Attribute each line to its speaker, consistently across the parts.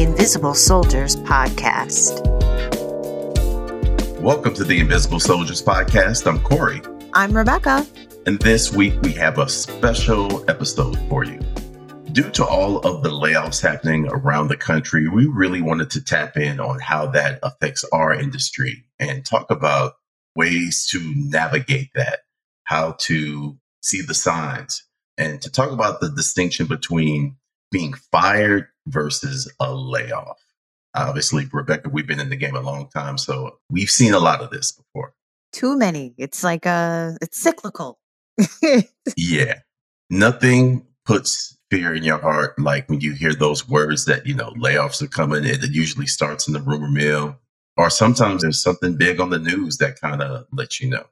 Speaker 1: the Invisible Soldiers podcast.
Speaker 2: Welcome to the Invisible Soldiers podcast. I'm Corey.
Speaker 1: I'm Rebecca.
Speaker 2: And this week we have a special episode for you. Due to all of the layoffs happening around the country, we really wanted to tap in on how that affects our industry and talk about ways to navigate that, how to see the signs, and to talk about the distinction between being fired versus a layoff. Obviously, Rebecca, we've been in the game a long time, so we've seen a lot of this before.
Speaker 1: Too many. It's like a it's cyclical.
Speaker 2: yeah. Nothing puts fear in your heart like when you hear those words that, you know, layoffs are coming. It usually starts in the rumor mill. Or sometimes there's something big on the news that kind of lets you know.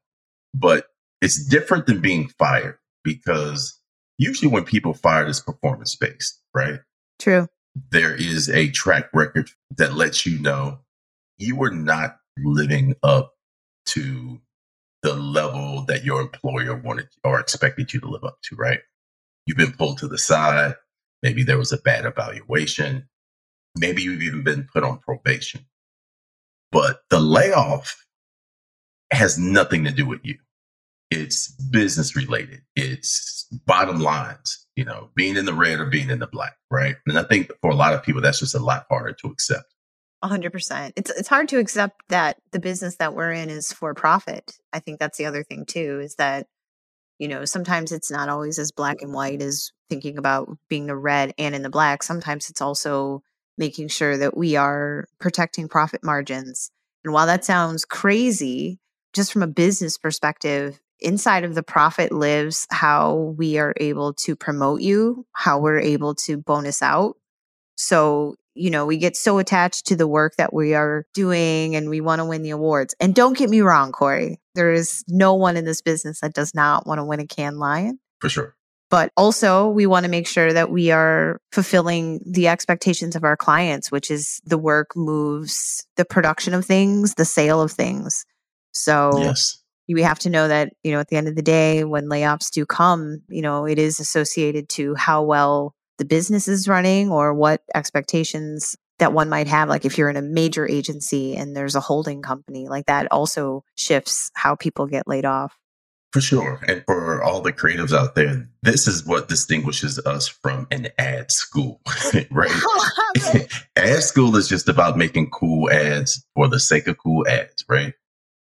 Speaker 2: But it's different than being fired because usually when people fired it's performance based, right?
Speaker 1: True.
Speaker 2: There is a track record that lets you know you were not living up to the level that your employer wanted or expected you to live up to, right? You've been pulled to the side. Maybe there was a bad evaluation. Maybe you've even been put on probation. But the layoff has nothing to do with you. It's business related. It's bottom lines, you know, being in the red or being in the black, right? And I think for a lot of people, that's just a lot harder to accept.
Speaker 1: 100%. It's it's hard to accept that the business that we're in is for profit. I think that's the other thing too is that you know, sometimes it's not always as black and white as thinking about being the red and in the black. Sometimes it's also making sure that we are protecting profit margins. And while that sounds crazy, just from a business perspective, inside of the profit lives how we are able to promote you, how we're able to bonus out. So, you know, we get so attached to the work that we are doing and we want to win the awards. And don't get me wrong, Corey, there is no one in this business that does not want to win a Cannes Lion.
Speaker 2: For sure.
Speaker 1: But also, we want to make sure that we are fulfilling the expectations of our clients, which is the work moves the production of things, the sale of things. So,
Speaker 2: yes
Speaker 1: we have to know that you know at the end of the day when layoffs do come you know it is associated to how well the business is running or what expectations that one might have. Like if you're in a major agency and there's a holding company like that also shifts how people get laid off.
Speaker 2: For sure. And for all the creatives out there this is what distinguishes us from an ad school right? Ad school is just about making cool ads for the sake of cool ads right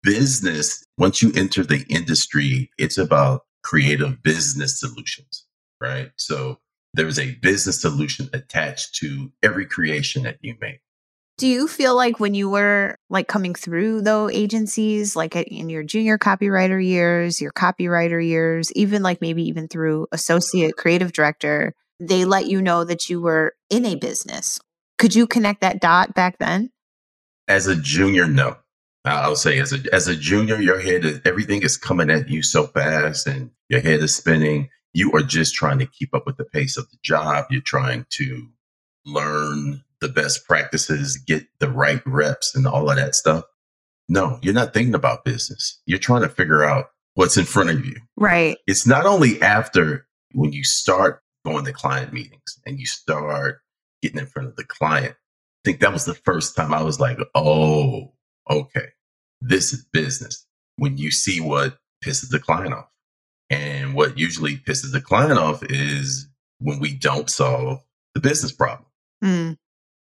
Speaker 2: business, once you enter the industry, it's about creative business solutions, right? So there's a business solution attached to every creation that you make.
Speaker 1: Do you feel like when you were like coming through though agencies, like in your junior copywriter years, your copywriter years, even like maybe even through associate creative director, they let you know that you were in a business? Could you connect that dot back then?
Speaker 2: As a junior, no. I'll say as a as a junior, your head is everything is coming at you so fast, and your head is spinning. You are just trying to keep up with the pace of the job. You're trying to learn the best practices, get the right reps, and all of that stuff. No, you're not thinking about business. You're trying to figure out what's in front of you.
Speaker 1: Right.
Speaker 2: It's not only after when you start going to client meetings and you start getting in front of the client. I think that was the first time I was like, oh, okay, this is business. When you see what pisses the client off. And what usually pisses the client off is when we don't solve the business problem. Mm.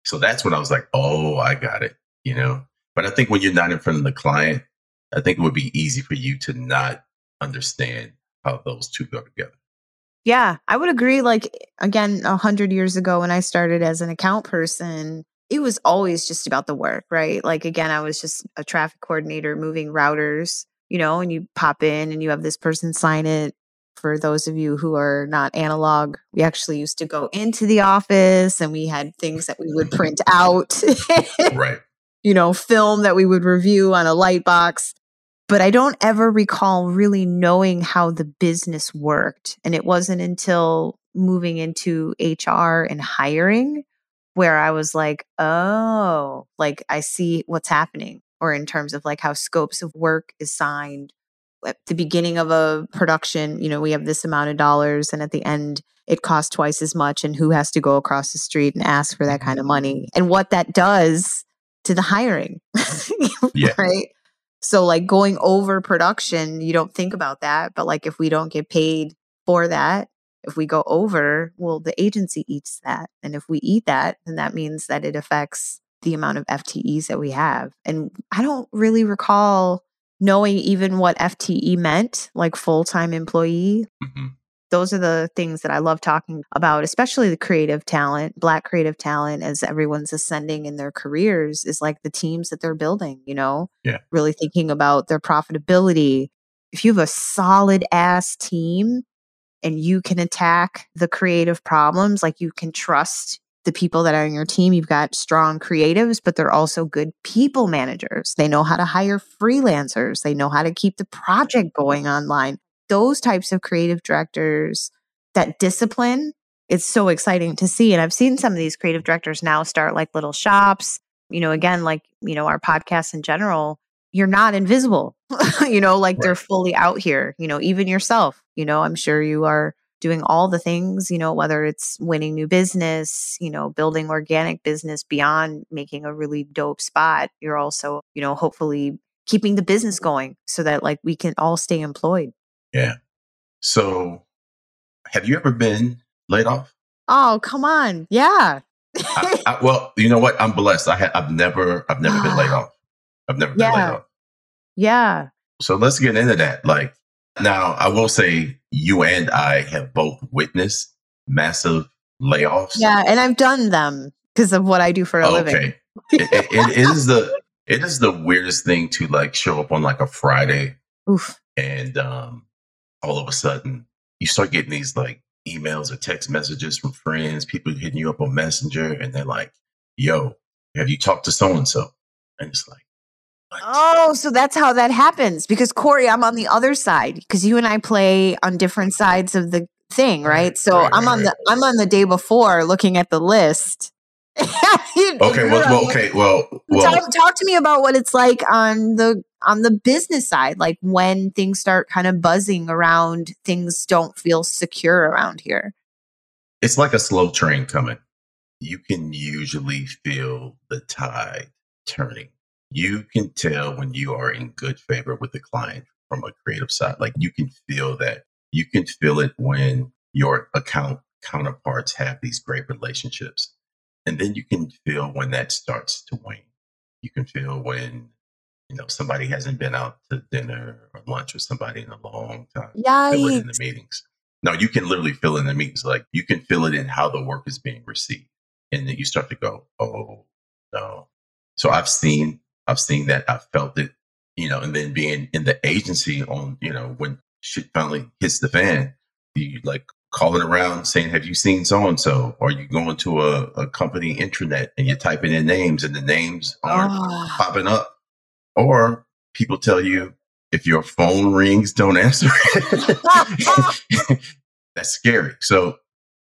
Speaker 2: So that's when I was like, oh, I got it, you know? But I think when you're not in front of the client, I think it would be easy for you to not understand how those two go together.
Speaker 1: Yeah, I would agree. Like, again, a hundred years ago when I started as an account person, it was always just about the work, right? Like again, I was just a traffic coordinator moving routers, you know, and you pop in and you have this person sign it. For those of you who are not analog, we actually used to go into the office and we had things that we would print out.
Speaker 2: right.
Speaker 1: You know, film that we would review on a light box. But I don't ever recall really knowing how the business worked. And it wasn't until moving into HR and hiring where I was like, oh, like I see what's happening, or in terms of like how scopes of work is signed. At the beginning of a production, you know, we have this amount of dollars, and at the end, it costs twice as much and who has to go across the street and ask for that mm-hmm. kind of money and what that does to the hiring.
Speaker 2: Yeah.
Speaker 1: right? So like going over production, you don't think about that, but like if we don't get paid for that, if we go over, well the agency eats that. And if we eat that, then that means that it affects the amount of FTEs that we have. And I don't really recall knowing even what FTE meant, like full-time employee
Speaker 2: hmm
Speaker 1: those are the things that I love talking about, especially the creative talent, black creative talent, as everyone's ascending in their careers, is like the teams that they're building, you know?
Speaker 2: Yeah.
Speaker 1: Really thinking about their profitability. If you have a solid ass team and you can attack the creative problems, like you can trust the people that are on your team, you've got strong creatives, but they're also good people managers. They know how to hire freelancers, they know how to keep the project going online those types of creative directors, that discipline, it's so exciting to see. And I've seen some of these creative directors now start like little shops. You know, again, like, you know, our podcast in general, you're not invisible, you know, like they're fully out here, you know, even yourself, you know, I'm sure you are doing all the things, you know, whether it's winning new business, you know, building organic business beyond making a really dope spot. You're also, you know, hopefully keeping the business going so that like we can all stay employed.
Speaker 2: Yeah. So, have you ever been laid off?
Speaker 1: Oh, come on. Yeah.
Speaker 2: I, I, well, you know what? I'm blessed. I ha- I've never, I've never been laid off. I've never been laid
Speaker 1: Yeah.
Speaker 2: off.
Speaker 1: yeah.
Speaker 2: So let's get into that. Like now, I will say you and I have both witnessed massive layoffs.
Speaker 1: Yeah. And I've done them because of what I do for a living.
Speaker 2: Okay. it, it- is the it is the weirdest thing to like show up on like a Friday
Speaker 1: Oof.
Speaker 2: and um all of a sudden you start getting these like emails or text messages from friends, people hitting you up on Messenger, and they're like, "Yo, have you talked to so and so?" And it's like?
Speaker 1: Oh, so that's how that happens. Because Corey, I'm on the other side because you and I play on different sides of the thing, right? So
Speaker 2: right,
Speaker 1: I'm
Speaker 2: right,
Speaker 1: on
Speaker 2: right.
Speaker 1: the I'm on the day before looking at the list. You-
Speaker 2: okay, well, well, okay, well, well,
Speaker 1: talk, talk to me about what it's like on the on the business side like when things start kind of buzzing around things don't feel secure around here
Speaker 2: it's like a slow train coming. You can usually feel the tide turning. You can tell when you are in good favor with the client from a creative side. Like you can feel that. You can feel it when your account counterparts have these great relationships. And then you can feel when that starts to wane. You can feel when, you know, somebody hasn't been out to dinner or lunch with somebody in a long time feel it in the meetings. No, you can literally feel it in the meetings. Like you can feel it in how the work is being received. And then you start to go, oh no. So I've seen, I've seen that. I've felt it, you know, and then being in the agency on, you know, when shit finally hits the fan, you like calling around saying, have you seen so and so? Or you going to a, a company intranet and you're typing in names and the names aren't
Speaker 1: Oh,
Speaker 2: popping up. Or people tell you if your phone rings, don't answer it. That's scary. So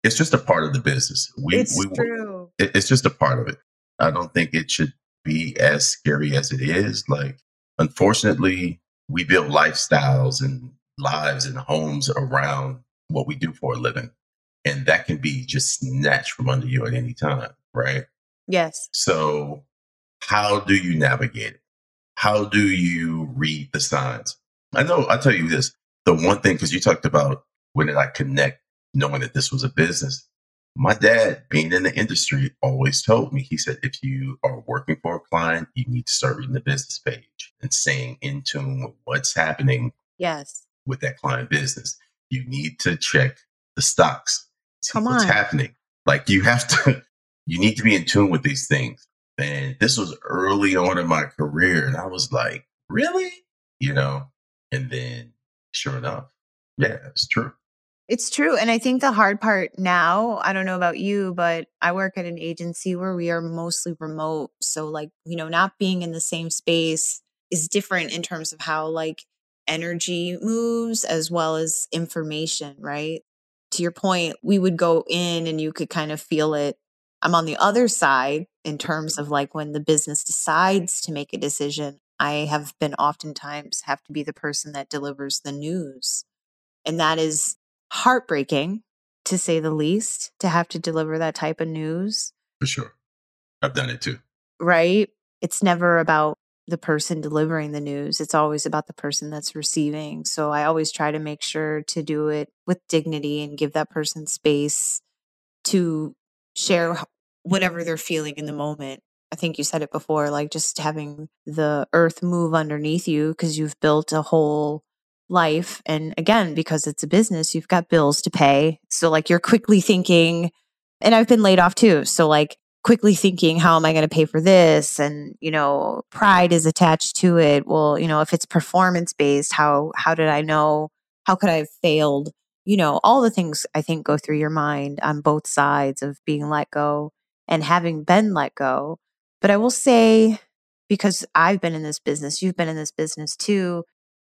Speaker 2: it's just a part of the business. We,
Speaker 1: it's
Speaker 2: we,
Speaker 1: true
Speaker 2: it- it's just a part of it. I don't think it should be as scary as it is. Like, unfortunately, we build lifestyles and lives and homes around what we do for a living. And that can be just snatched from under you at any time, right?
Speaker 1: yes
Speaker 2: So, how do you navigate it? How do you read the signs? I know, I'll tell you this the one thing, because you talked about when did I connect knowing that this was a business. My dad, being in the industry, always told me, he said, if you are working for a client, you need to start reading the business page and staying in tune with what's happening
Speaker 1: yes
Speaker 2: with that client business. You need to check the stocks, see
Speaker 1: Come
Speaker 2: what's
Speaker 1: on.
Speaker 2: happening. Like you have to, you need to be in tune with these things. And this was early on in my career. And I was like, really? You know? And then sure enough, yeah, it's true.
Speaker 1: It's true. And I think the hard part now, I don't know about you, but I work at an agency where we are mostly remote. So, like, you know, not being in the same space is different in terms of how, like, energy moves as well as information, right? To your point, we would go in and you could kind of feel it. I'm on the other side in terms of like when the business decides to make a decision. I have been oftentimes have to be the person that delivers the news. And that is heartbreaking to say the least, to have to deliver that type of news.
Speaker 2: For sure. I've done it too.
Speaker 1: Right? It's never about the person delivering the news. It's always about the person that's receiving. So I always try to make sure to do it with dignity and give that person space to share whatever they're feeling in the moment. I think you said it before, like just having the earth move underneath you because you've built a whole life. And again, because it's a business, you've got bills to pay. So, like, you're quickly thinking, and I've been laid off too. So, like, quickly thinking, how am I going to pay for this? And, you know, pride is attached to it. Well, you know, if it's performance based, how, how did I know? How could I have failed? You know, all the things I think go through your mind on both sides of being let go and having been let go. But I will say, because I've been in this business, you've been in this business too,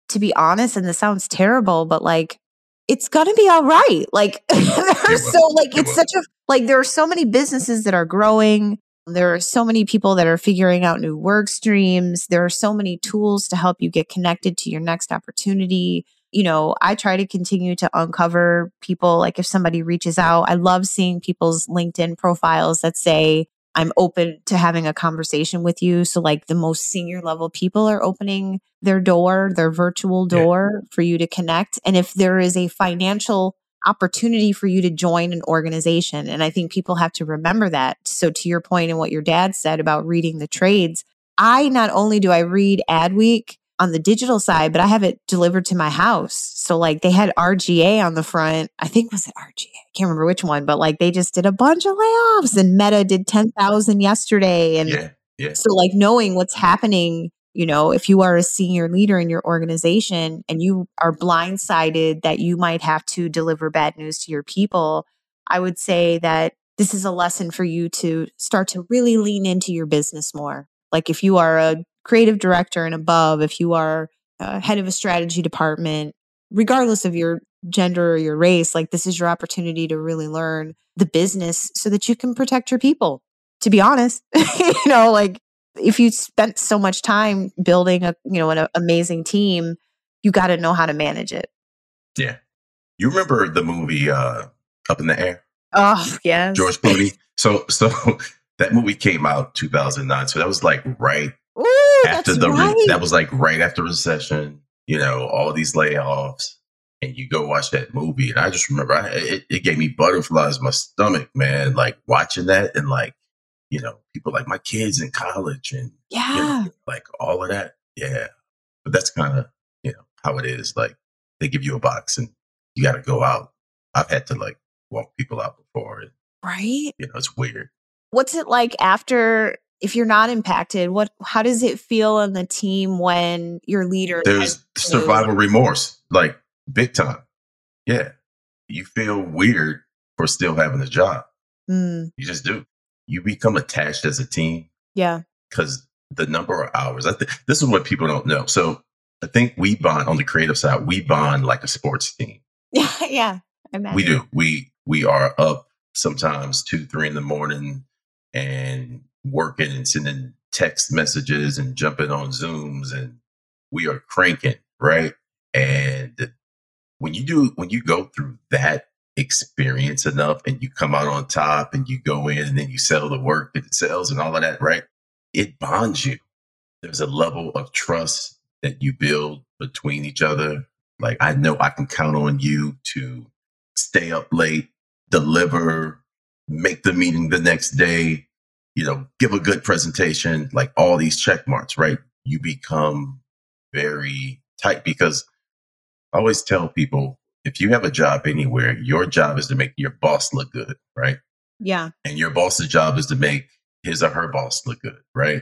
Speaker 1: to be honest, and this sounds terrible, but like, it's gonna be all right. Like, there's so like it's such a like there are so many businesses that are growing. There are so many people that are figuring out new work streams. There are so many tools to help you get connected to your next opportunity. You know, I try to continue to uncover people. Like if somebody reaches out, I love seeing people's LinkedIn profiles that say, I'm open to having a conversation with you. So, like the most senior level people are opening their door, their virtual door yeah. for you to connect. And if there is a financial opportunity for you to join an organization, and I think people have to remember that. So, to your point and what your dad said about reading the trades, I not only do I read Adweek, on the digital side, but I have it delivered to my house. So like they had RGA on the front. I think was it RGA? I can't remember which one, but like they just did a bunch of layoffs and Meta did 10,000 yesterday. And
Speaker 2: yeah, yeah.
Speaker 1: so like knowing what's happening, you know, if you are a senior leader in your organization and you are blindsided that you might have to deliver bad news to your people, I would say that this is a lesson for you to start to really lean into your business more. Like if you are a creative director and above, if you are uh, head of a strategy department, regardless of your gender or your race, like this is your opportunity to really learn the business so that you can protect your people. To be honest, you know, like if you spent so much time building a, you know, an amazing team, you got to know how to manage it.
Speaker 2: Yeah. You remember the movie uh Up in the Air?
Speaker 1: Oh, yeah.
Speaker 2: George Clooney. So so that movie came out 2009. So that was like right
Speaker 1: Ooh, after the right. re-
Speaker 2: that was like right after recession, you know, all these layoffs, and you go watch that movie, and I just remember I, it, it gave me butterflies in my stomach, man. Like watching that, and like you know, people like my kids in college, and
Speaker 1: yeah,
Speaker 2: you know, like all of that, yeah. But that's kind of you know how it is. Like they give you a box, and you got to go out. I've had to like walk people out before, and,
Speaker 1: right?
Speaker 2: You know, it's weird.
Speaker 1: What's it like after if you're not impacted, what how does it feel on the team when your leader
Speaker 2: There's survival remorse, like big time. Yeah. You feel weird for still having a job.
Speaker 1: Mm.
Speaker 2: You just do. You become attached as a team.
Speaker 1: Yeah.
Speaker 2: Because the number of hours, I think this is what people don't know. So I think we bond on the creative side, we bond like a sports team.
Speaker 1: Yeah, yeah.
Speaker 2: We do. We we are up sometimes two, three in the morning and working and sending text messages and jumping on Zooms and we are cranking, right? And when you do, when you go through that experience enough and you come out on top and you go in and then you sell the work that it sells and all of that, right? It bonds you. There's a level of trust that you build between each other. Like, I know I can count on you to stay up late, deliver, make the meeting the next day, you know, give a good presentation, like all these check marks, right? You become very tight because I always tell people if you have a job anywhere, your job is to make your boss look good, right?
Speaker 1: Yeah.
Speaker 2: And your boss's job is to make his or her boss look good, right?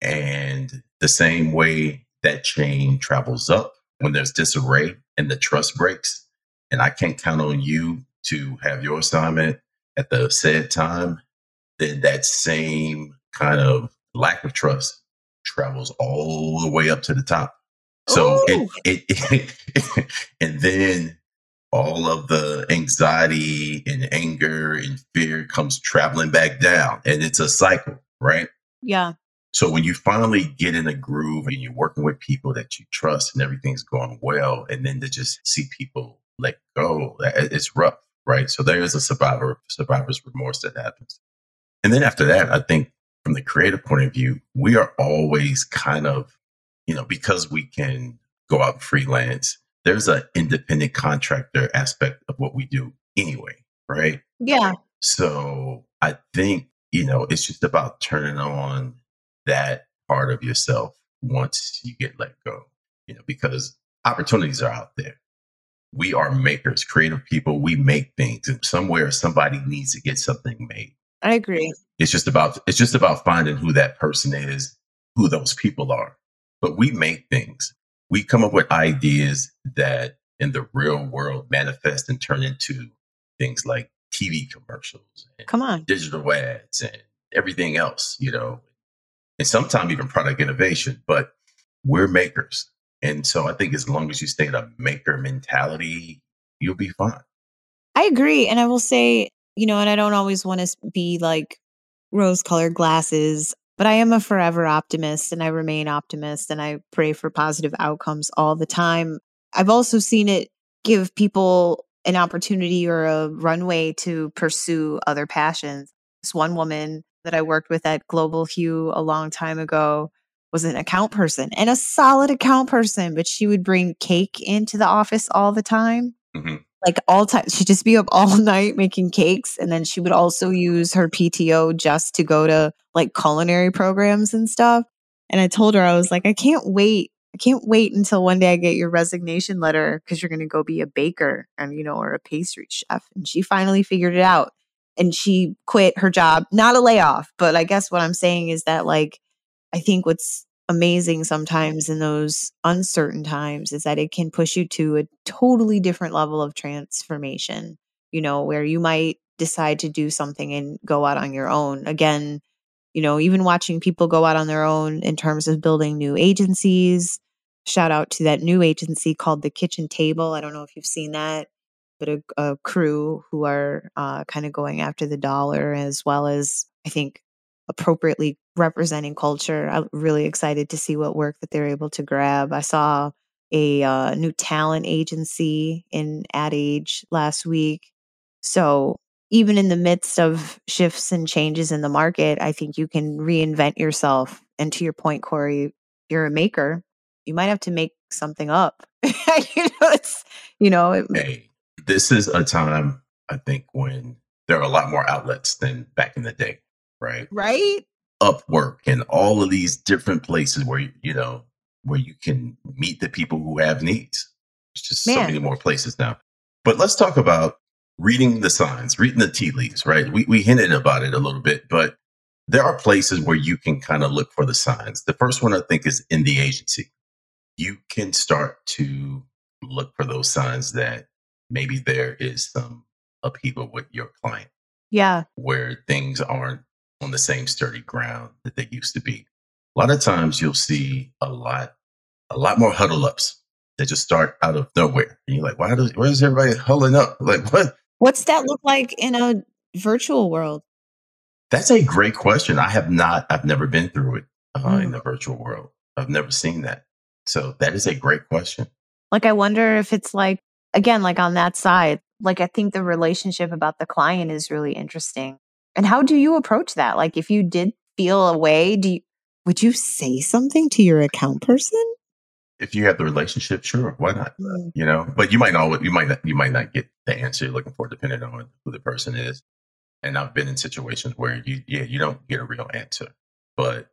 Speaker 2: And the same way that chain travels up when there's disarray and the trust breaks, and I can't count on you to have your assignment at the said time then that same kind of lack of trust travels all the way up to the top. So it, it, it, and then all of the anxiety and anger and fear comes traveling back down and it's a cycle, right?
Speaker 1: Yeah.
Speaker 2: So when you finally get in a groove and you're working with people that you trust and everything's going well, and then to just see people let go, it's rough. right? So there is a survivor survivor's remorse that happens. And then after that, I think from the creative point of view, we are always kind of, you know, because we can go out and freelance, there's an independent contractor aspect of what we do anyway, right?
Speaker 1: Yeah.
Speaker 2: So I think, you know, it's just about turning on that part of yourself once you get let go, you know, because opportunities are out there. We are makers, creative people. We make things, and somewhere somebody needs to get something made.
Speaker 1: I agree.
Speaker 2: It's just about it's just about finding who that person is, who those people are. But we make things. We come up with ideas that in the real world manifest and turn into things like TV commercials and
Speaker 1: Come on.
Speaker 2: digital ads and everything else, you know, and sometimes even product innovation. But we're makers. And so I think as long as you stay in a maker mentality, you'll be fine.
Speaker 1: I agree. And I will say, you know, and I don't always want to be like rose colored glasses, but I am a forever optimist and I remain optimist and I pray for positive outcomes all the time. I've also seen it give people an opportunity or a runway to pursue other passions. This one woman that I worked with at Global Hue a long time ago was an account person and a solid account person, but she would bring cake into the office all the time.
Speaker 2: Mhm.
Speaker 1: Like all time, she'd just be up all night making cakes. And then she would also use her PTO just to go to like culinary programs and stuff. And I told her, I was like, I can't wait. I can't wait until one day I get your resignation letter because you're going to go be a baker and, you know, or a pastry chef. And she finally figured it out and she quit her job. Not a layoff, but I guess what I'm saying is that, like, I think what's amazing sometimes in those uncertain times is that it can push you to a totally different level of transformation, you know, where you might decide to do something and go out on your own. Again, you know, even watching people go out on their own in terms of building new agencies. Shout out to that new agency called The Kitchen Table. I don't know if you've seen that, but a, a crew who are uh, kind of going after the dollar as well as, I think, appropriately representing culture. I'm really excited to see what work that they're able to grab. I saw a uh, new talent agency in Ad Age last week. So even in the midst of shifts and changes in the market, I think you can reinvent yourself. And to your point, Corey, you're a maker. You might have to make something up. you know, it's you know, it,
Speaker 2: Hey, this is a time I think when there are a lot more outlets than back in the day, right?
Speaker 1: right?
Speaker 2: Upwork and all of these different places where you know where you can meet the people who have needs. There's just so many more places now. But let's talk about reading the signs, reading the tea leaves, right? We we hinted about it a little bit, but there are places where you can kind of look for the signs. The first one I think is in the agency. You can start to look for those signs that maybe there is some upheaval with your client
Speaker 1: Yeah.
Speaker 2: where things aren't on the same sturdy ground that they used to be. A lot of times you'll see a lot, a lot more huddle ups that just start out of nowhere. And you're like, why does, where's everybody huddling up? Like, what?
Speaker 1: What's that look like in a virtual world?
Speaker 2: That's a great question. I have not, I've never been through it uh, in
Speaker 1: Mm.
Speaker 2: the virtual world. I've never seen that. So that is a great question.
Speaker 1: Like, I wonder if it's like, again, like on that side, like, I think the relationship about the client is really interesting. And how do you approach that? Like, if you did feel a way, do you, would you say something to your account person?
Speaker 2: If you have the relationship, sure, why not?
Speaker 1: Mm.
Speaker 2: you know but you might not you might not you might not get the answer you're looking for depending on who the person is and i've been in situations where you yeah you don't get a real answer but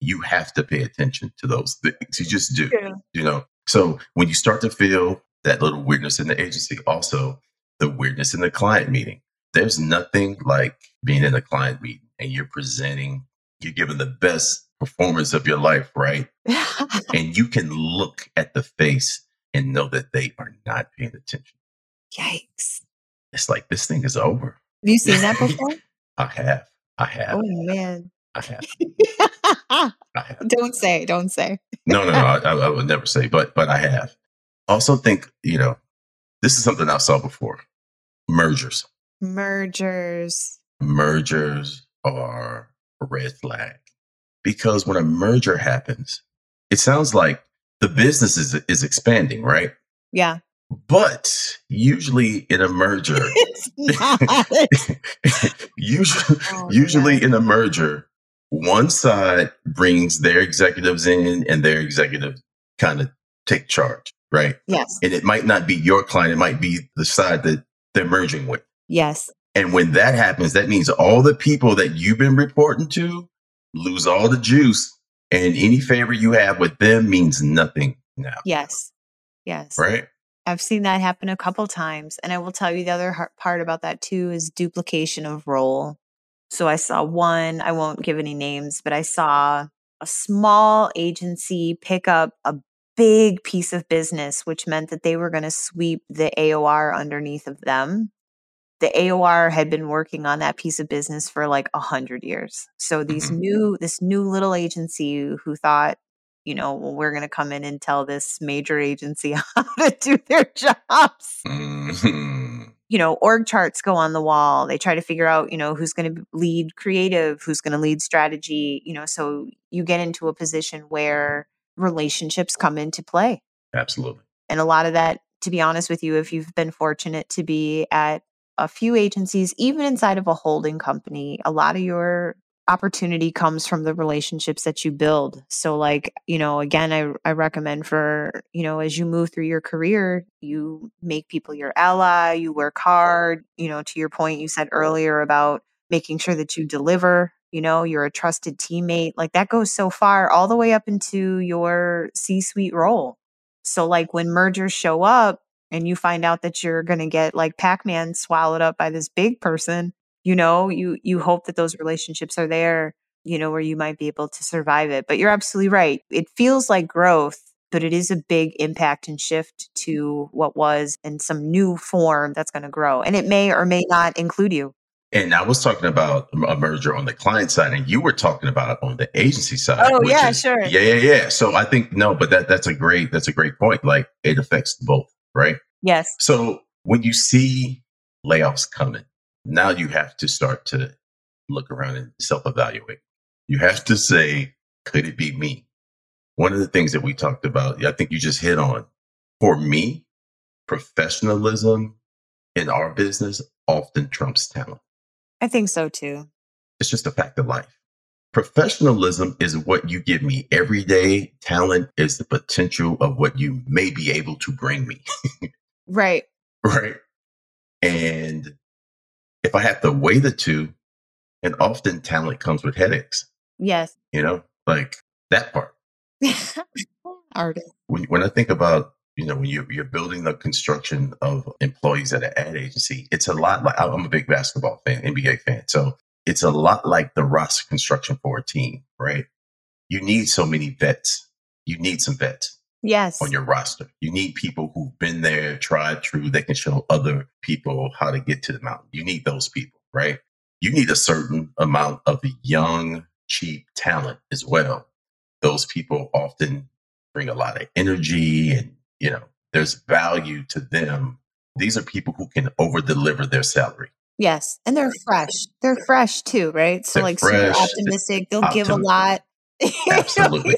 Speaker 2: you have to pay attention to those things you just do
Speaker 1: Yeah.
Speaker 2: you know so when you start to feel that little weirdness in the agency also the weirdness in the client meeting there's nothing like being in a client meeting and you're presenting you're giving the best performance of your life right and you can look at the face and know that they are not paying attention.
Speaker 1: Yikes.
Speaker 2: It's like this thing is over.
Speaker 1: Have you seen that before?
Speaker 2: I have, I have,
Speaker 1: oh, man.
Speaker 2: I have, I have.
Speaker 1: don't say, don't say.
Speaker 2: No, no, no. I, I I would never say, but but I have. Also, think you know, this is something I saw before. Mergers,
Speaker 1: Mergers.
Speaker 2: mergers are a red flag because when a merger happens, it sounds like the business is is expanding, right?
Speaker 1: Yeah.
Speaker 2: But usually in a merger, usually,
Speaker 1: Oh,
Speaker 2: usually in a merger, one side brings their executives in and their executives kind of take charge, right?
Speaker 1: Yes.
Speaker 2: And it might not be your client, it might be the side that they're merging with.
Speaker 1: Yes.
Speaker 2: And when that happens, that means all the people that you've been reporting to lose all the juice, and any favor you have with them means nothing now,
Speaker 1: Yes. Yes.
Speaker 2: right?
Speaker 1: I've seen that happen a couple times. And I will tell you the other part about that too is duplication of role. So I saw one, I won't give any names, but I saw a small agency pick up a big piece of business, which meant that they were going to sweep the AOR underneath of them. The AOR had been working on that piece of business for like a hundred years. So these
Speaker 2: Mhm.
Speaker 1: new, this new little agency who thought, you know, well, we're going to come in and tell this major agency how to do their jobs.
Speaker 2: Mhm.
Speaker 1: You know, org charts go on the wall. They try to figure out, you know, who's going to lead creative, who's going to lead strategy, you know, so you get into a position where relationships come into play.
Speaker 2: Absolutely.
Speaker 1: And a lot of that, to be honest with you, if you've been fortunate to be at a few agencies, even inside of a holding company, a lot of your opportunity comes from the relationships that you build. So like, you know, again, I, I recommend for, you know, as you move through your career, you make people your ally, you work hard, you know, to your point you said earlier about making sure that you deliver, you know, you're a trusted teammate. Like that goes so far all the way up into your C-suite role. So like when mergers show up and you find out that you're going to get like Pac-Man swallowed up by this big person, you know, you you hope that those relationships are there, you know, where you might be able to survive it. But you're absolutely right. It feels like growth, but it is a big impact and shift to what was and some new form that's going to grow. And it may or may not include you.
Speaker 2: And I was talking about a merger on the client side, and you were talking about it on the agency side.
Speaker 1: Oh, yeah,
Speaker 2: is-
Speaker 1: sure.
Speaker 2: Yeah, yeah, yeah. So I think no, but that that's a great that's a great point. Like it affects both, right?
Speaker 1: Yes.
Speaker 2: So when you see layoffs coming, now you have to start to look around and self evaluate. You have to say, could it be me? One of the things that we talked about, I think you just hit on. For me, professionalism in our business often trumps talent.
Speaker 1: I think so too.
Speaker 2: It's just a fact of life. Professionalism is what you give me every day. Talent is the potential of what you may be able to bring me.
Speaker 1: Right.
Speaker 2: right? And if I have to weigh the two, and often talent comes with headaches,
Speaker 1: Yes.
Speaker 2: you know, like that part.
Speaker 1: Artist.
Speaker 2: When, when I think about, you know, when you, you're building the construction of employees at an ad agency, it's a lot like I'm a big basketball fan, NBA fan. So it's a lot like the roster construction for a team, right? You need so many vets. You need some vets.
Speaker 1: Yes.
Speaker 2: on your roster. You need people who've been there, tried true, that can show other people how to get to the mountain. You need those people, right? You need a certain amount of young, cheap talent as well. Those people often bring a lot of energy and, you know, there's value to them. These are people who can over deliver their salary.
Speaker 1: Yes, and they're fresh. They're fresh too, right? So
Speaker 2: They're
Speaker 1: like super
Speaker 2: fresh,
Speaker 1: optimistic. They'll give a lot.
Speaker 2: Absolutely.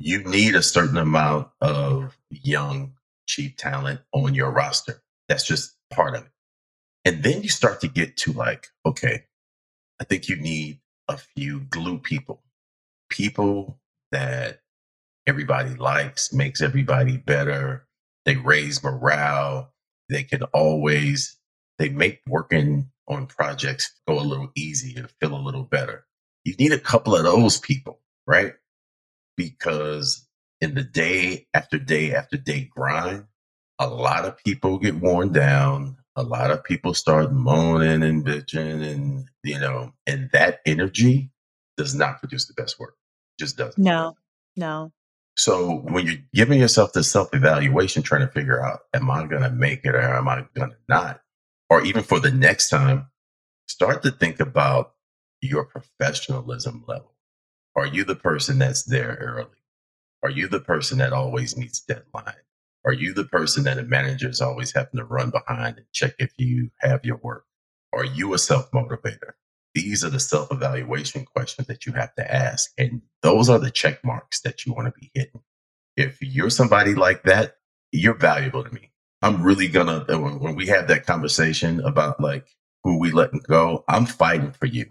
Speaker 2: you need a certain amount of young, cheap talent on your roster. That's just part of it. And then you start to get to like, okay, I think you need a few glue people, people that everybody likes, makes everybody better. They raise morale. They can always, they make working on projects go a little easier, feel a little better. You need a couple of those people, right? because in the day after day after day grind, a lot of people get worn down. A lot of people start moaning and bitching, and you know, and that energy does not produce the best work. Just doesn't.
Speaker 1: No, no.
Speaker 2: So when you're giving yourself this self evaluation, trying to figure out, am I going to make it or am I going to not? Or even for the next time, start to think about your professionalism level. Are you the person that's there early? Are you the person that always meets deadline? Are you the person that a manager is always having to run behind and check if you have your work? Are you a self motivator? These are the self evaluation questions that you have to ask. And those are the check marks that you want to be hitting. If you're somebody like that, you're valuable to me. I'm really gonna uh, when we have that conversation about like who we letting go, I'm fighting for you.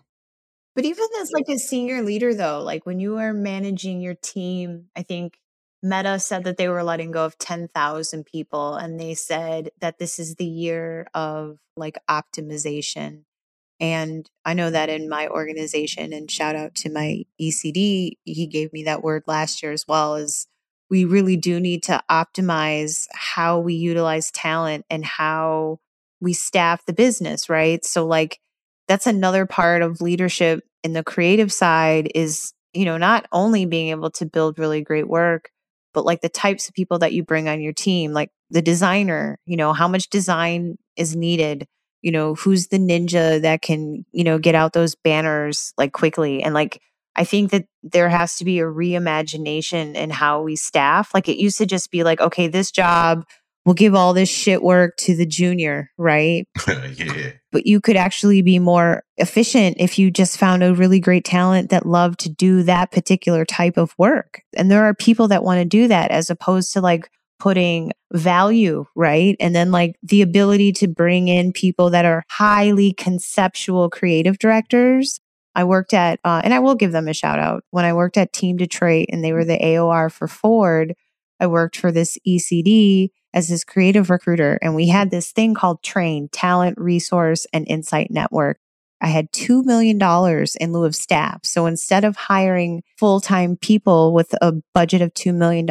Speaker 1: But even as like a senior leader though, like when you are managing your team, I think Meta said that they were letting go of 10,000 people and they said that this is the year of like optimization. And I know that in my organization and shout out to my ECD, he gave me that word last year as well is we really do need to optimize how we utilize talent and how we staff the business, right? So like that's another part of leadership in the creative side is, you know, not only being able to build really great work, but like the types of people that you bring on your team, like the designer, you know, how much design is needed, you know, who's the ninja that can, you know, get out those banners like quickly and like I think that there has to be a reimagination in how we staff. Like it used to just be like, okay, this job we'll give all this shit work to the junior, right?
Speaker 2: yeah.
Speaker 1: But you could actually be more efficient if you just found a really great talent that loved to do that particular type of work. And there are people that want to do that as opposed to like putting value, right? And then like the ability to bring in people that are highly conceptual creative directors. I worked at, uh, and I will give them a shout out when I worked at Team Detroit and they were the AOR for Ford. I worked for this ECD as this creative recruiter, and we had this thing called Train Talent Resource and Insight Network. I had $2 million in lieu of staff. So instead of hiring full time people with a budget of $2 million,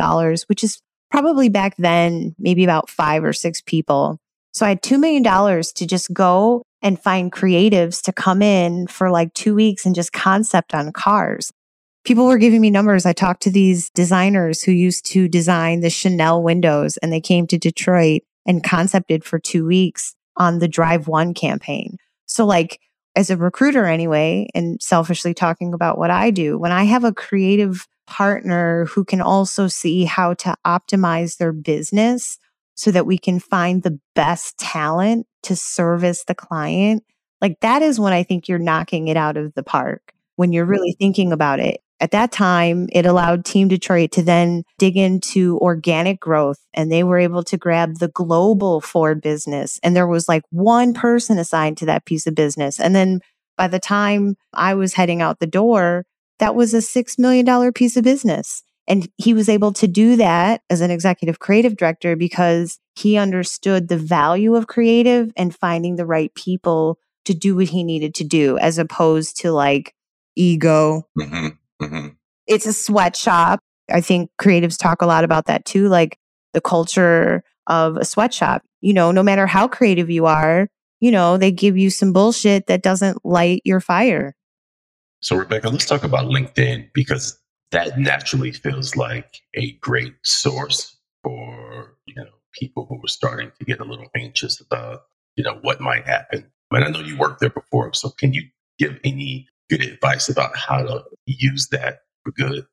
Speaker 1: which is probably back then, maybe about five or six people. So I had $2 million to just go and find creatives to come in for like two weeks and just concept on cars people were giving me numbers. I talked to these designers who used to design the Chanel windows and they came to Detroit and concepted for two weeks on the Drive One campaign. So, like, as a recruiter, anyway, and selfishly talking about what I do, when I have a creative partner who can also see how to optimize their business so that we can find the best talent to service the client, like that is when I think you're knocking it out of the park when you're mm. really thinking about it. At that time, it allowed Team Detroit to then dig into organic growth and they were able to grab the global Ford business. And there was like one person assigned to that piece of business. And then by the time I was heading out the door, that was a $6 million piece of business. And he was able to do that as an executive creative director because he understood the value of creative and finding the right people to do what he needed to do, as opposed to like ego.
Speaker 2: Mm-hmm. Mm-hmm.
Speaker 1: It's a sweatshop. I think creatives talk a lot about that too, like the culture of a sweatshop. You know, no matter how creative you are, you know, they give you some bullshit that doesn't light your fire.
Speaker 2: So, Rebecca, let's talk about LinkedIn because that naturally feels like a great source for, you know, people who are starting to get a little anxious about, you know, what might happen. And I know you worked there before. So, can you give any good advice about how to use that for good?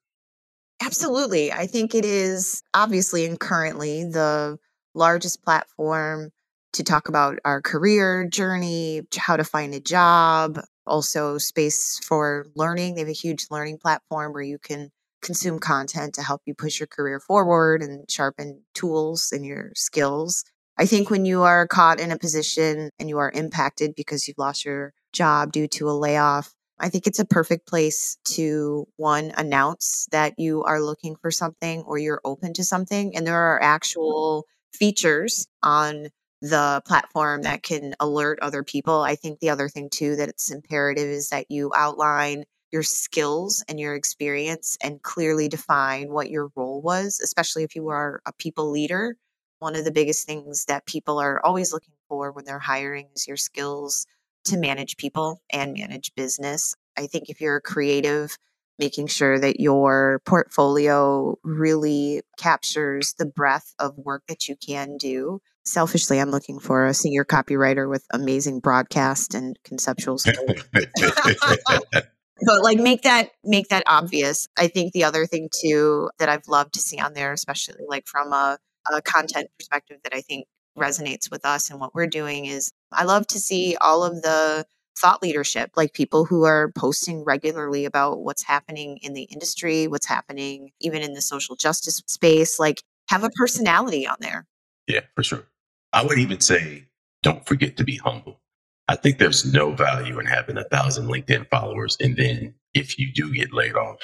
Speaker 1: Absolutely. I think it is obviously and currently the largest platform to talk about our career journey, how to find a job, also space for learning. They have a huge learning platform where you can consume content to help you push your career forward and sharpen tools and your skills. I think when you are caught in a position and you are impacted because you've lost your job due to a layoff, I think it's a perfect place to one announce that you are looking for something or you're open to something. And there are mm-hmm. actual features on the platform that can alert other people. I think the other thing too that it's imperative is that you outline your skills and your experience and clearly define what your role was, especially if you are a people leader. One of the biggest things that people are always looking for when they're hiring is your skills to manage people and manage business. I think if you're a creative, making sure that your portfolio really captures the breadth of work that you can do. Selfishly, I'm looking for a senior copywriter with amazing broadcast and conceptual skills. but like make that make that obvious. I think the other thing too that I've loved to see on there, especially like from a, a content perspective that I think resonates with us and what we're doing is I love to see all of the thought leadership, like people who are posting regularly about what's happening in the industry, what's happening even in the social justice space, like have a personality on there.
Speaker 2: Yeah, for sure. I would even say, don't forget to be humble. I think there's no value in having a thousand LinkedIn followers. And then if you do get laid off,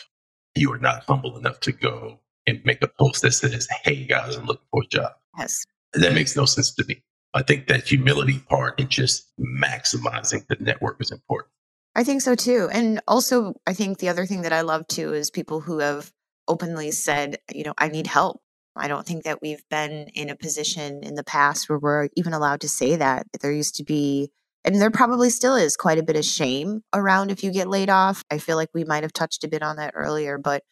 Speaker 2: you are not humble enough to go and make a post that says, Hey guys, I'm looking for a job.
Speaker 1: Yes.
Speaker 2: That makes no sense to me. I think that humility part and just maximizing the network is important.
Speaker 1: I think so too. And also, I think the other thing that I love too is people who have openly said, you know, I need help. I don't think that we've been in a position in the past where we're even allowed to say that. There used to be, and there probably still is quite a bit of shame around if you get laid off. I feel like we might have touched a bit on that earlier, but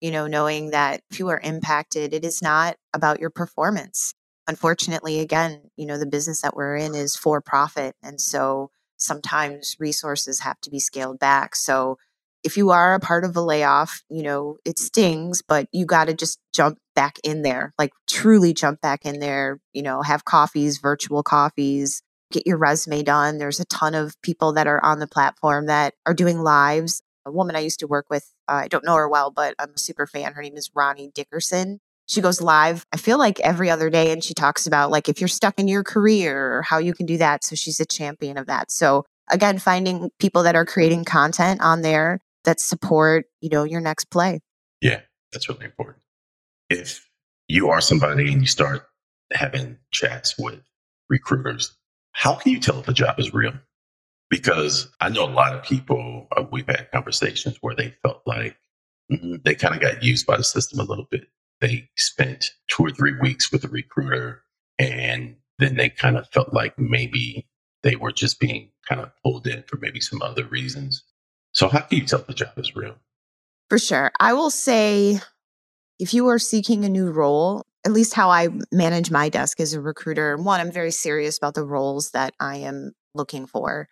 Speaker 1: you know, knowing that if you are impacted, it is not about your performance. Unfortunately, again, you know, the business that we're in is for profit. And so sometimes resources have to be scaled back. So if you are a part of a layoff, you know, it stings, but you got to just jump back in there, like truly jump back in there, you know, have coffees, virtual coffees, get your resume done. There's a ton of people that are on the platform that are doing lives. A woman I used to work with, uh, I don't know her well, but I'm a super fan. Her name is Ronnie Dickerson. She goes live, I feel like every other day, and she talks about like if you're stuck in your career or how you can do that. So she's a champion of that. So again, finding people that are creating content on there that support, you know, your next play.
Speaker 2: Yeah, that's really important. If you are somebody and you start having chats with recruiters, how can you tell if a job is real? Because I know a lot of people, uh, we've had conversations where they felt like mm-hmm, they kind of got used by the system a little bit. They spent two or three weeks with a recruiter and then they kind of felt like maybe they were just being kind of pulled in for maybe some other reasons. So, how can you tell the job is real?
Speaker 1: For sure. I will say if you are seeking a new role, at least how I manage my desk as a recruiter, one, I'm very serious about the roles that I am looking for.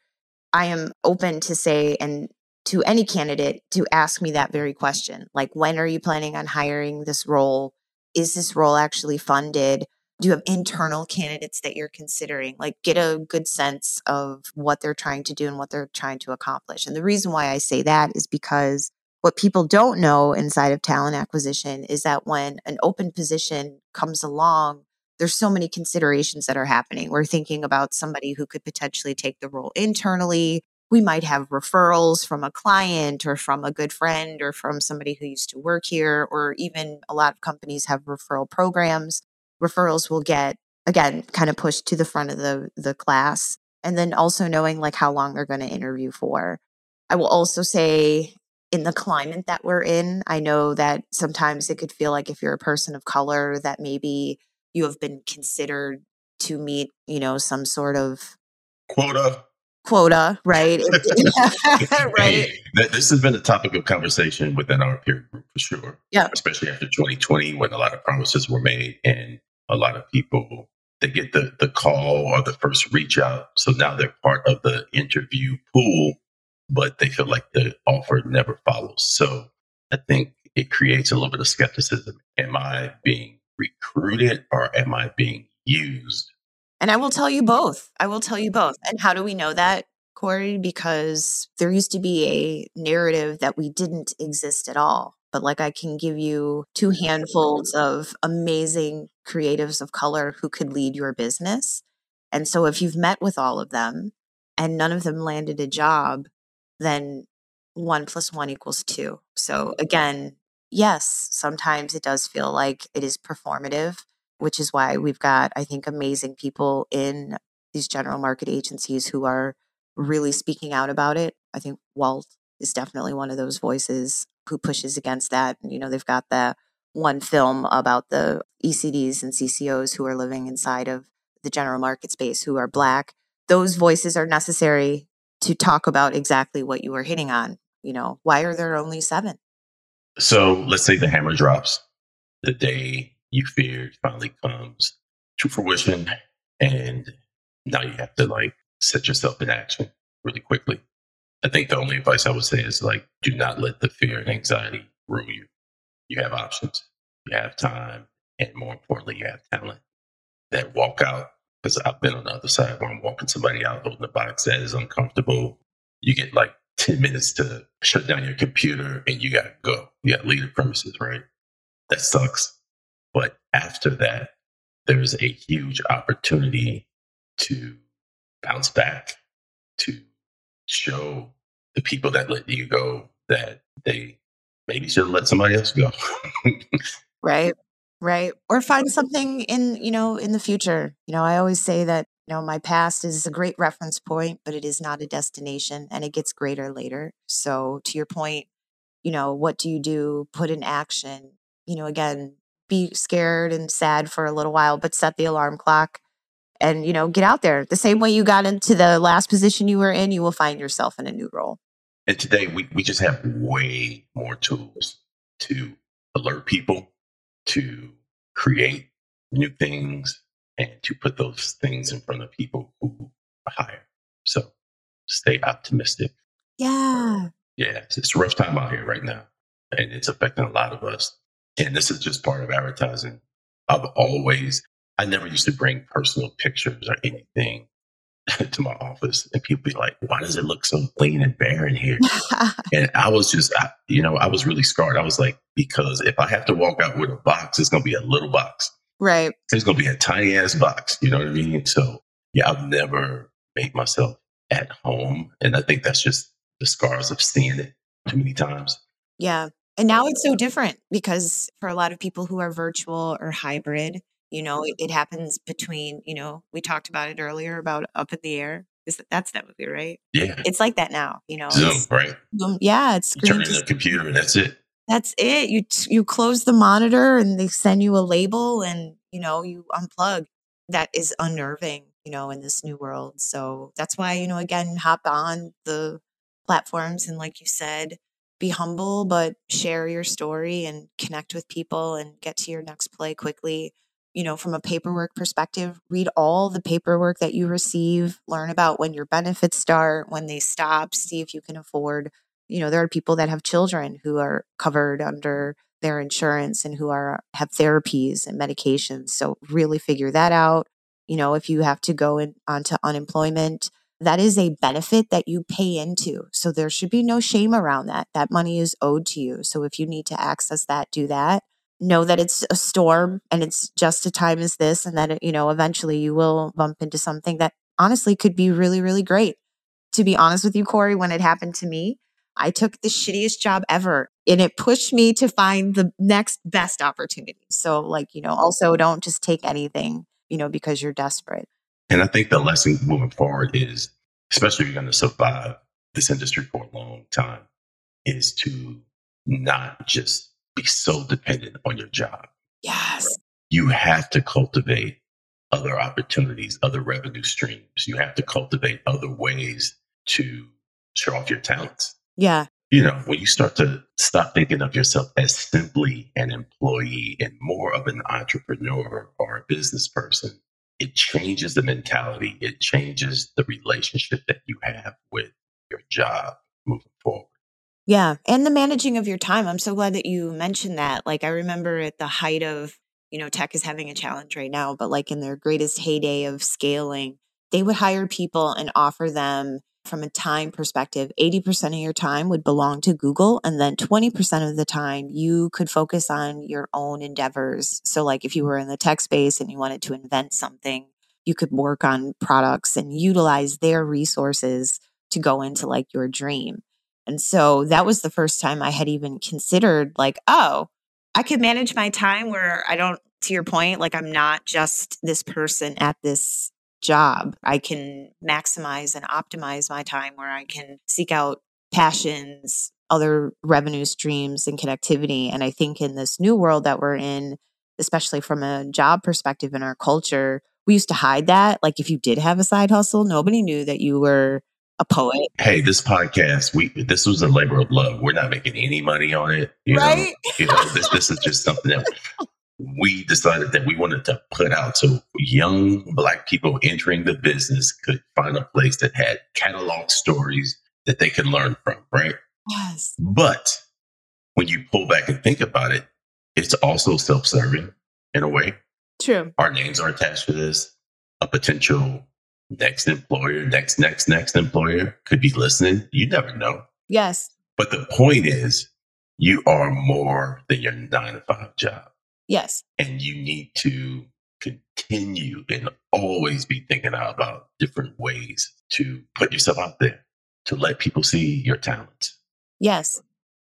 Speaker 1: I am open to say, and to any candidate to ask me that very question like, when are you planning on hiring this role? Is this role actually funded? do you have internal candidates that you're considering like get a good sense of what they're trying to do and what they're trying to accomplish and the reason why i say that is because what people don't know inside of talent acquisition is that when an open position comes along there's so many considerations that are happening we're thinking about somebody who could potentially take the role internally we might have referrals from a client or from a good friend or from somebody who used to work here or even a lot of companies have referral programs. Referrals will get again kind of pushed to the front of the the class and then also knowing like how long they're going to interview for. I will also say in the climate that we're in i know that sometimes it could feel like if you're a person of color that maybe you have been considered to meet you know some sort of
Speaker 2: quota
Speaker 1: quota right?
Speaker 2: Right? this has been a topic of conversation within our peer group for sure.
Speaker 1: Yeah.
Speaker 2: Especially after 2020 when a lot of promises were made and a lot of people they get the the call or the first reach out. So now they're part of the interview pool but they feel like the offer never follows. So i think it creates a little bit of skepticism. Am i being recruited or am i being used
Speaker 1: and i will tell you both i will tell you both and how do we know that corey because there used to be a narrative that we didn't exist at all but like I can give you two handfuls of amazing creatives of color who could lead your business. And so if you've met with all of them and none of them landed a job, then one plus one equals two. So again, yes, sometimes it does feel like it is performative, which is why we've got, I think, amazing people in these general market agencies who are really speaking out about it. I think Walt is definitely one of those voices who pushes against that. You know, they've got the one film about the ECDs and CCOs who are living inside of the general market space who are black. Those voices are necessary to talk about exactly what you were hitting on. You know, why are there only seven?
Speaker 2: So let's say the hammer drops. The day you feared finally comes to fruition. And now you have to like set yourself in action really quickly. I think the only advice I would say is like, do not let the fear and anxiety rule you. You have options, you have time, and more importantly, you have talent. That walk out, because I've been on the other side where I'm walking somebody out holding a box that is uncomfortable. You get like 10 minutes to shut down your computer and you got to go. You got to leave the premises, right? That sucks. But after that, there's a huge opportunity to bounce back, to show the people that let you go that they maybe should let somebody else go.
Speaker 1: right. Right. Or find something in, you know, in the future. You know, I always say that, you know, my past is a great reference point, but it is not a destination and it gets greater later. So to your point, you know, what do you do? Put in action. You know, again, be scared and sad for a little while, but set the alarm clock and, you know, get out there. The same way you got into the last position you were in, you will find yourself in a new role.
Speaker 2: And today we, we just have way more tools to alert people, to create new things, and to put those things in front of people who are higher. So stay optimistic.
Speaker 1: Yeah.
Speaker 2: Yeah, it's, it's a rough time out here right now, and it's affecting a lot of us. And this is just part of advertising. I've always, I never used to bring personal pictures or anything to my office, and people be like, "Why does it look so clean and bare in here?" and I was just, I, you know, I was really scarred. I was like, because if I have to walk out with a box, it's going to be a little box.
Speaker 1: Right.
Speaker 2: It's going to be a tiny ass box. You know what I mean? So yeah, I've never made myself at home, and I think that's just the scars of seeing it too many times.
Speaker 1: Yeah. And now it's so different because for a lot of people who are virtual or hybrid, you know, it, it happens between, you know, we talked about it earlier about up in the air. Is that, that's that movie, right?
Speaker 2: Yeah.
Speaker 1: It's like that now, you know.
Speaker 2: Zoom, right?
Speaker 1: Zoom, yeah, it's
Speaker 2: You turn in the computer and that's it.
Speaker 1: That's it. You you close the monitor and they send you a label and you know you unplug. That is unnerving, you know, in this new world. So that's why you know again hop on the platforms and like you said, be humble but share your story and connect with people and get to your next play quickly you know, from a paperwork perspective, read all the paperwork that you receive, learn about when your benefits start, when they stop, see if you can afford. You know, there are people that have children who are covered under their insurance and who are have therapies and medications. So really figure that out. You know, if you have to go in, onto unemployment, that is a benefit that you pay into. So there should be no shame around that. That money is owed to you. So if you need to access that, do that know that it's a storm and it's just a time as this and that uh, you know eventually you will bump into something that honestly could be really really great to be honest with you corey when it happened to me i took the shittiest job ever and it pushed me to find the next best opportunity so like you know also don't just take anything you know because you're desperate
Speaker 2: and i think the lesson moving forward is especially if you're going to survive this industry for a long time is to not just be so dependent on your job.
Speaker 1: Yes.
Speaker 2: You have to cultivate other opportunities, other revenue streams. You have to cultivate other ways to show off your talents.
Speaker 1: Yeah.
Speaker 2: You know, when you start to stop thinking of yourself as simply an employee and more of an entrepreneur or a business person, it changes the mentality. It changes the relationship that you have with your job moving forward.
Speaker 1: Yeah. And the managing of your time. I'm so glad that you mentioned that. Like, I remember at the height of, you know, tech is having a challenge right now, but like in their greatest heyday of scaling, they would hire people and offer them from a time perspective 80% of your time would belong to Google and then 20% of the time you could focus on your own endeavors. So like if you were in the tech space and you wanted to invent something, you could work on products and utilize their resources to go into like your dream. And so that was the first time I had even considered, like, oh, I could manage my time where I don't, to your point, like I'm not just this person at this job. I can maximize and optimize my time where I can seek out passions, other revenue streams, and connectivity. And I think in this new world that we're in, especially from a job perspective in our culture, we used to hide that. Like if you did have a side hustle, nobody knew that you were a poet.
Speaker 2: Hey, this podcast, we this was a labor of love. We're not making any money on it. You right? know, you know, this this is just something that we decided that we wanted to put out so young black people entering the business could find a place that had catalog stories that they could learn from, right?
Speaker 1: Yes.
Speaker 2: But when you pull back and think about it, it's also self-serving in a way.
Speaker 1: True.
Speaker 2: Our names are attached to this. A potential next employer, next, next, next employer could be listening. You never know.
Speaker 1: Yes.
Speaker 2: But the point is, you are more than your nine to five job.
Speaker 1: Yes.
Speaker 2: And you need to continue and always be thinking about different ways to put yourself out there, to let people see your talents.
Speaker 1: Yes.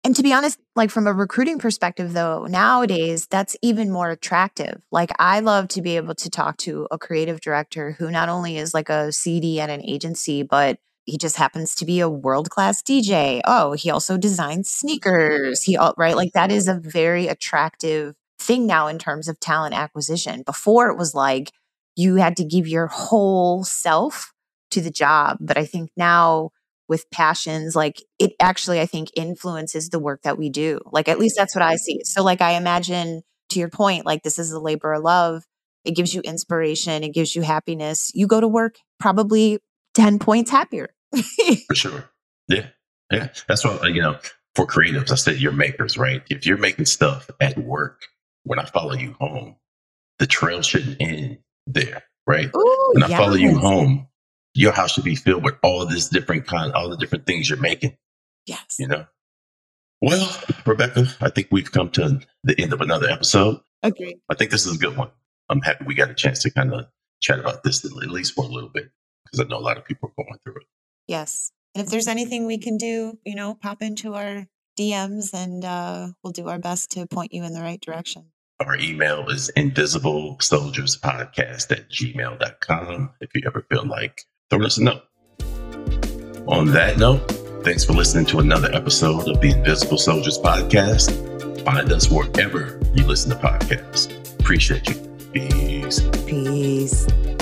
Speaker 1: And to be honest, like from a recruiting perspective, though, nowadays that's even more attractive. Like, I love to be able to talk to a creative director who not only is like a CD at an agency, but he just happens to be a world class DJ. Oh, he also designs sneakers. He, right? Like, that is a very attractive thing now in terms of talent acquisition. Before it was like you had to give your whole self to the job. But I think now, with passions like it actually i think influences the work that we do. Like at least that's what i see. So like i imagine to your point like this is a labor of love. It gives you inspiration. It gives you happiness. You go to work probably 10 points happier.
Speaker 2: For sure. Yeah. Yeah. That's what you know for creatives i said you're makers right? If you're making stuff at work when i follow you home the trail shouldn't end there right
Speaker 1: Ooh,
Speaker 2: when i
Speaker 1: yes.
Speaker 2: follow you home your house should be filled with all this different kind, all the different things you're making.
Speaker 1: Yes.
Speaker 2: You know. Well, Rebecca, I think we've come to the end of another episode.
Speaker 1: Agree.
Speaker 2: I think this is a good one. I'm happy we got a chance to kind of chat about this at least for a little bit because I know a lot of people are going through it.
Speaker 1: Yes. And if there's anything we can do, you know, pop into our DMs and uh, we'll do our best to point you in the right direction.
Speaker 2: Our email is invisible soldiers podcast at gmail.com if you ever feel like throwing us a note. On that note, thanks for listening to another episode of the Invisible Soldiers podcast. Find us wherever you listen to podcasts. Appreciate you. Peace.
Speaker 1: Peace.